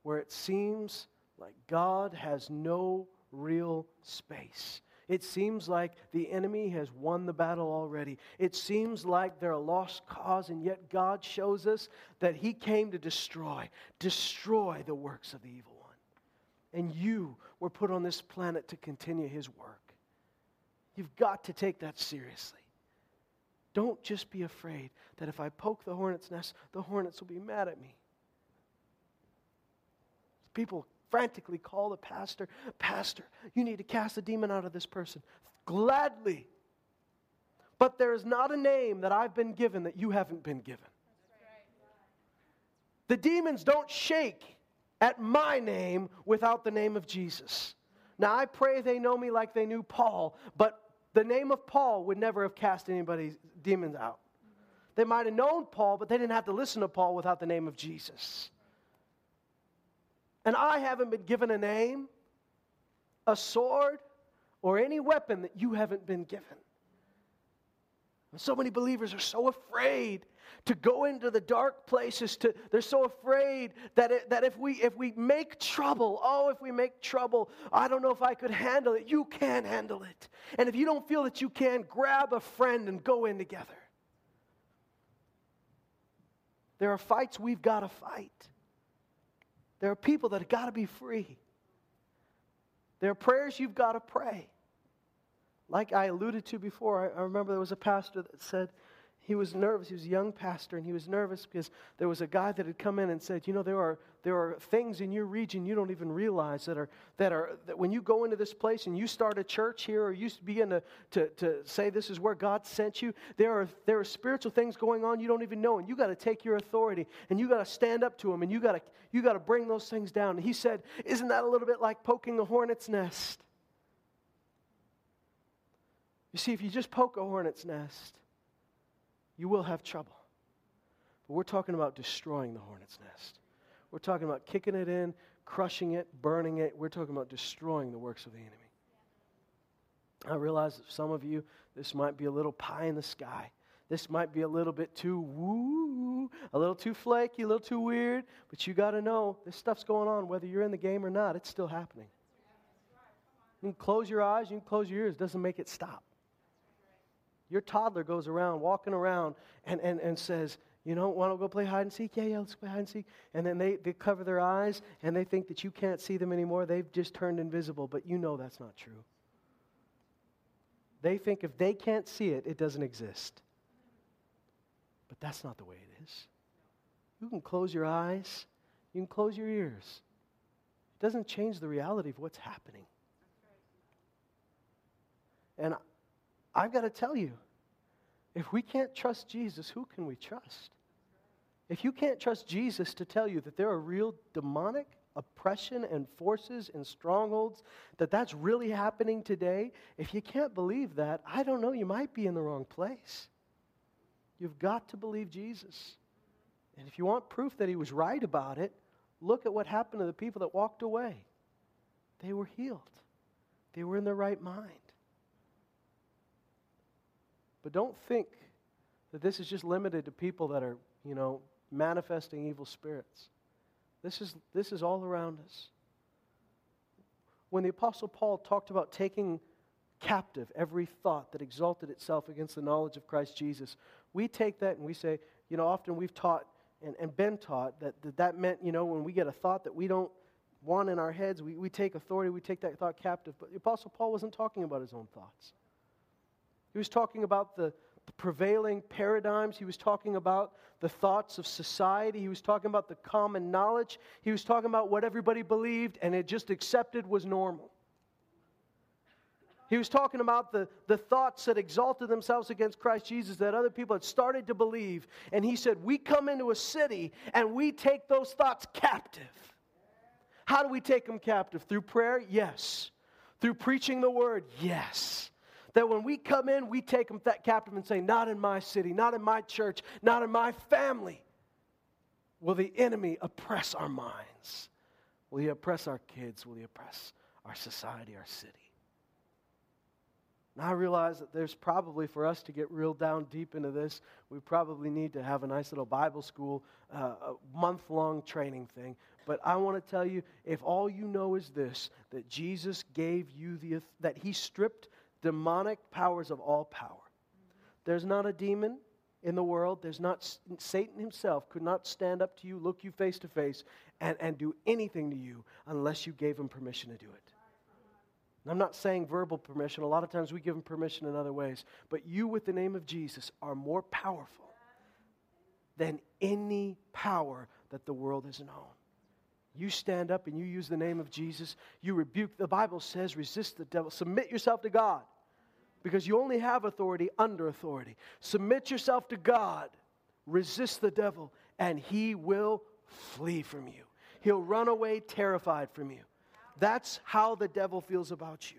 where it seems like God has no real space. It seems like the enemy has won the battle already. It seems like they're a lost cause, and yet God shows us that He came to destroy, destroy the works of the evil one. And you were put on this planet to continue His work. You've got to take that seriously. Don't just be afraid that if I poke the hornet's nest, the hornets will be mad at me. People frantically call the pastor, Pastor, you need to cast a demon out of this person. Gladly. But there is not a name that I've been given that you haven't been given. The demons don't shake at my name without the name of Jesus. Now, I pray they know me like they knew Paul, but the name of Paul would never have cast anybody's demons out. They might have known Paul, but they didn't have to listen to Paul without the name of Jesus. And I haven't been given a name, a sword, or any weapon that you haven't been given. So many believers are so afraid to go into the dark places to they're so afraid that, it, that if we if we make trouble oh if we make trouble i don't know if i could handle it. You can handle it. And if you don't feel that you can grab a friend and go in together. There are fights we've got to fight there are people that have got to be free. There are prayers you've got to pray. Like I alluded to before, I, remember there was a pastor that said, he was nervous. He was a young pastor, and he was nervous because there was a guy that had come in and said, "You know, there are there are things in your region you don't even realize that are that are that when you go into this place and you start a church here, or you begin to, to to say this is where God sent you. There are there are spiritual things going on you don't even know, and you got to take your authority and you got to stand up to them, and you got to you got to bring those things down." And he said, "Isn't that a little bit like poking a hornet's nest?" You see, if you just poke a hornet's nest you will have trouble. But we're talking about destroying the hornet's nest. We're talking about kicking it in, crushing it, burning it. We're talking about destroying the works of the enemy. I realize that some of you, this might be a little pie in the sky. This might be a little bit too woo, a little too flaky, a little too weird, but you got to know this stuff's going on whether you're in the game or not. It's still happening. You can close your eyes, you can close your ears, doesn't make it stop. Your toddler goes around, walking around, and, and, and says, You know, want to go play hide and seek? Yeah, yeah, let's play hide and seek. And then they, they cover their eyes and they think that you can't see them anymore. They've just turned invisible, but you know that's not true. They think if they can't see it, it doesn't exist. But that's not the way it is. You can close your eyes, you can close your ears. It doesn't change the reality of what's happening. And I've got to tell you, if we can't trust Jesus, who can we trust? If you can't trust Jesus to tell you that there are real demonic oppression and forces and strongholds, that that's really happening today, if you can't believe that, I don't know, you might be in the wrong place. You've got to believe Jesus. And if you want proof that he was right about it, look at what happened to the people that walked away. They were healed, they were in their right mind. But don't think that this is just limited to people that are, you know, manifesting evil spirits. This is, this is all around us. When the Apostle Paul talked about taking captive every thought that exalted itself against the knowledge of Christ Jesus, we take that and we say, you know, often we've taught and, and been taught that, that that meant, you know, when we get a thought that we don't want in our heads, we, we take authority, we take that thought captive. But the Apostle Paul wasn't talking about his own thoughts. He was talking about the, prevailing paradigms. He was talking about the thoughts of society. He was talking about the common knowledge. He was talking about what everybody believed and it just accepted was normal. He was talking about the, the thoughts that exalted themselves against Christ Jesus that other people had started to believe. And he said, We come into a city and we take those thoughts captive. How do we take them captive? Through prayer? Yes. Through preaching the word? Yes. That when we come in, we take them that captive and say, Not in my city, not in my church, not in my family. Will the enemy oppress our minds? Will he oppress our kids? Will he oppress our society, our city? And I realize that there's probably, for us to get real down deep into this, we probably need to have a nice little Bible school, uh, a month long training thing. But I want to tell you if all you know is this, that Jesus gave you the, that he stripped demonic powers of all power. There's not a demon in the world, there's not, Satan himself could not stand up to you, look you face to face, and, and do anything to you unless you gave him permission to do it. I'm not saying verbal permission. A lot of times we give them permission in other ways. But you, with the name of Jesus, are more powerful than any power that the world has known. You stand up and you use the name of Jesus. You rebuke, the Bible says, resist the devil. Submit yourself to God because you only have authority under authority. Submit yourself to God. Resist the devil and he will flee from you. He'll run away terrified from you. That's how the devil feels about you.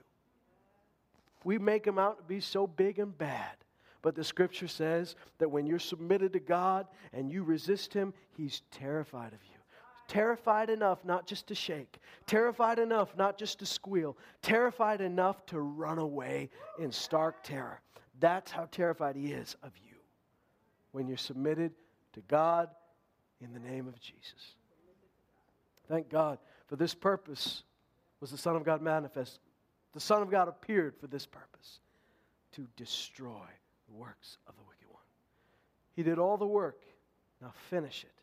We make him out to be so big and bad. But the scripture says that when you're submitted to God and you resist him, he's terrified of you. Terrified enough not just to shake, terrified enough not just to squeal, terrified enough to run away in stark terror. That's how terrified he is of you when you're submitted to God in the name of Jesus. Thank God for this purpose was the Son of God manifest. The Son of God appeared for this purpose to destroy the works of the wicked one. He did all the work. Now finish it.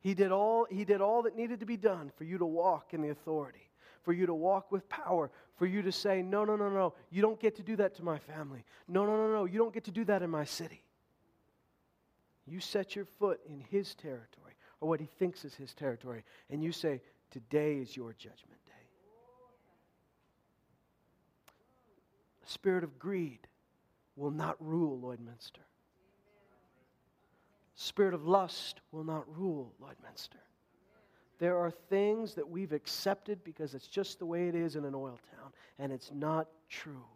He did all, he did all that needed to be done for you to walk in the authority, for you to walk with power, for you to say, No, no, no, no, you don't get to do that to my family. No, no, no, no, you don't get to do that in my city. You set your foot in his territory, or what he thinks is his territory, and you say, Today is your judgment. Day. The spirit of greed will not rule Lloydminster. Spirit of lust will not rule Lloydminster. There are things that we've accepted because it's just the way it is in an oil town, and it's not true.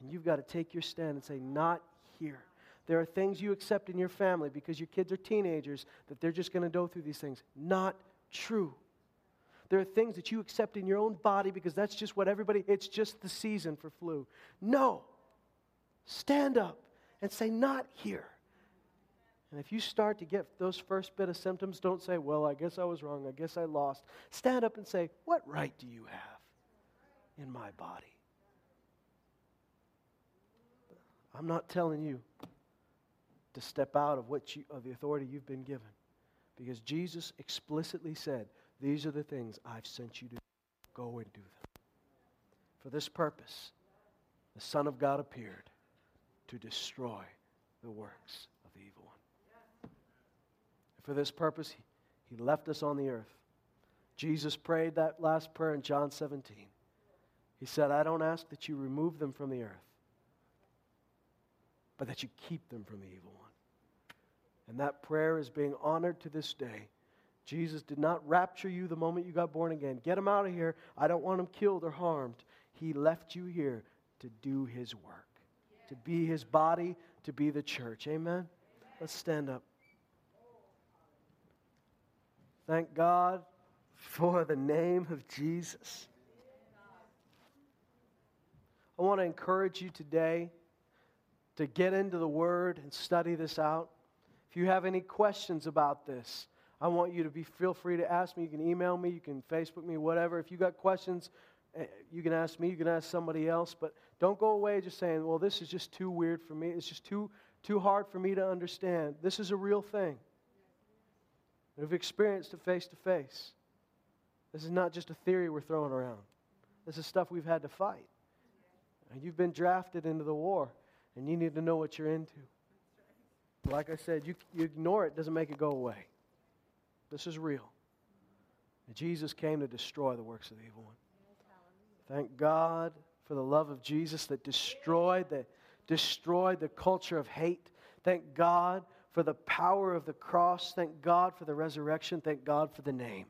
And you've got to take your stand and say, Not here. There are things you accept in your family because your kids are teenagers that they're just going to go through these things. Not true. There are things that you accept in your own body because that's just what everybody, it's just the season for flu. No. Stand up and say, Not here. And if you start to get those first bit of symptoms, don't say, Well, I guess I was wrong. I guess I lost. Stand up and say, What right do you have in my body? I'm not telling you to step out of what you, of the authority you've been given because Jesus explicitly said, these are the things I've sent you to go and do them. For this purpose, the Son of God appeared to destroy the works of the evil one. And for this purpose, he, left us on the earth. Jesus prayed that last prayer in John 17. He said, I don't ask that you remove them from the earth, but that you keep them from the evil one. And that prayer is being honored to this day. Jesus did not rapture you the moment you got born again. Get him out of here. I don't want him killed or harmed. He left you here to do his work, to be his body, to be the church. Amen? Let's stand up. Thank God for the name of Jesus. I want to encourage you today to get into the Word and study this out. If you have any questions about this, I want you to be feel free to ask me. You can email me, you can Facebook me, whatever. If you got questions, eh, you can ask me, you can ask somebody else, but don't go away just saying, "Well, this is just too weird for me. It's just too too hard for me to understand." This is a real thing. We've experienced it face to face. This is not just a theory we're throwing around. This is stuff we've had to fight. And you've been drafted into the war, and you need to know what you're into. Like I said, you, you ignore it, doesn't make it go away. This is real. And Jesus came to destroy the works of the evil one. Thank God for the love of Jesus that destroyed the, destroyed the culture of hate. Thank God for the power of the cross. Thank God for the resurrection. Thank God for the name,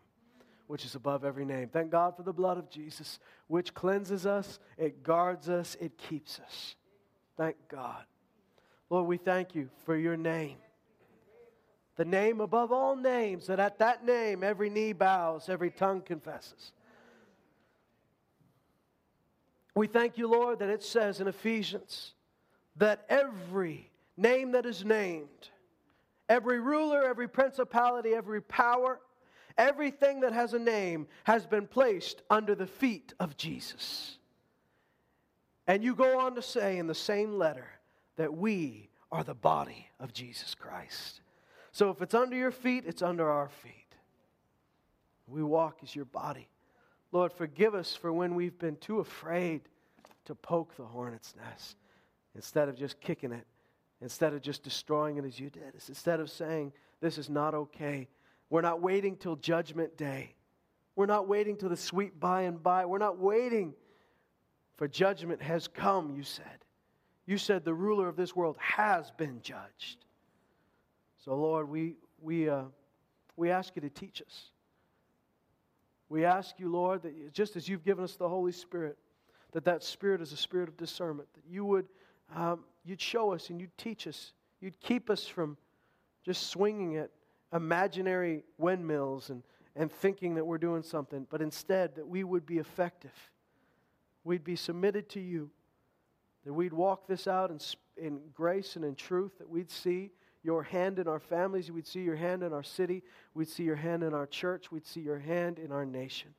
which is above every name. Thank God for the blood of Jesus, which cleanses us, it guards us, it keeps us. Thank God. Lord, we thank you for your name. The name above all names, that at that name every knee bows, every tongue confesses. We thank you, Lord, that it says in Ephesians that every name that is named, Every ruler, every principality, every power, everything that has a name has been placed under the feet of Jesus. And you go on to say in the same letter that we are the body of Jesus Christ. So if it's under your feet, it's under our feet. We walk as your body. Lord, forgive us for when we've been too afraid to poke the hornet's nest instead of just kicking it instead of just destroying it as you did. instead of saying, This is not okay. We're not waiting till judgment day. We're not waiting till the sweet by and by. We're not waiting for judgment has come, you said. You said the ruler of this world has been judged. So, Lord, we, we, uh, we ask you to teach us. We ask you, Lord, that just as you've given us the Holy Spirit, that that Spirit is a spirit of discernment, that you would um, you'd show us and you'd teach us. You'd keep us from just swinging at imaginary windmills and, and thinking that we're doing something, but instead that we would be effective. We'd be submitted to you, that we'd walk this out in, in grace and in truth, that we'd see your hand in our families, we'd see your hand in our city, we'd see your hand in our church, we'd see your hand in our nation.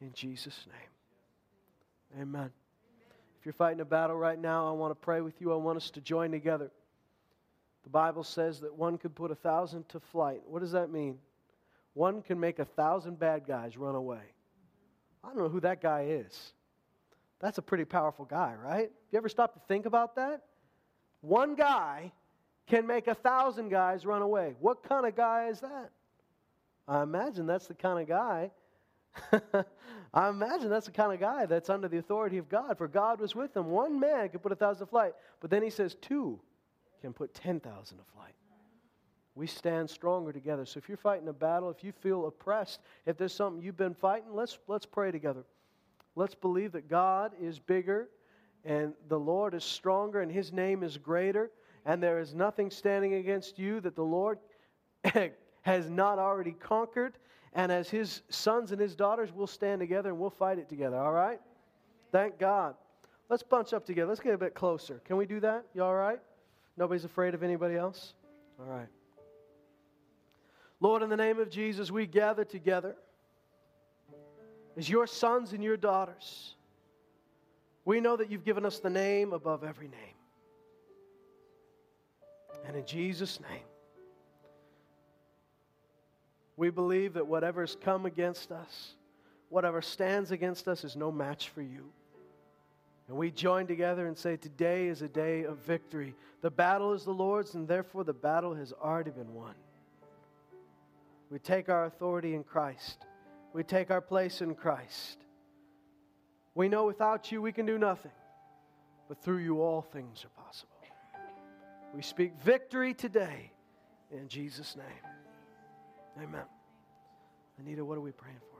In Jesus' name. Amen you're fighting a battle right now, I want to pray with you. I want us to join together. The Bible says that one could put a thousand to flight. What does that mean? One can make a thousand bad guys run away. I don't know who that guy is. That's a pretty powerful guy, right? You ever stop to think about that? One guy can make a thousand guys run away. What kind of guy is that? I imagine that's the kind of guy I imagine that's the kind of guy that's under the authority of God, for God was with him. One man could put a thousand to flight, but then he says two can put 10,000 to flight. We stand stronger together. So if you're fighting a battle, if you feel oppressed, if there's something you've been fighting, let's, let's pray together. Let's believe that God is bigger and the Lord is stronger and his name is greater, and there is nothing standing against you that the Lord has not already conquered and as his sons and his daughters, we'll stand together and we'll fight it together, all right? Thank God. Let's bunch up together. Let's get a bit closer. Can we do that? You all right? Nobody's afraid of anybody else? All right. Lord, in the name of Jesus, we gather together as your sons and your daughters. We know that you've given us the name above every name. And in Jesus' name, we believe that whatever's come against us, whatever stands against us, is no match for you. And we join together and say, Today is a day of victory. The battle is the Lord's, and therefore the battle has already been won. We take our authority in Christ. We take our place in Christ. We know without you we can do nothing, but through you all things are possible. We speak victory today in Jesus' name. Amen. Anita, what are we praying for?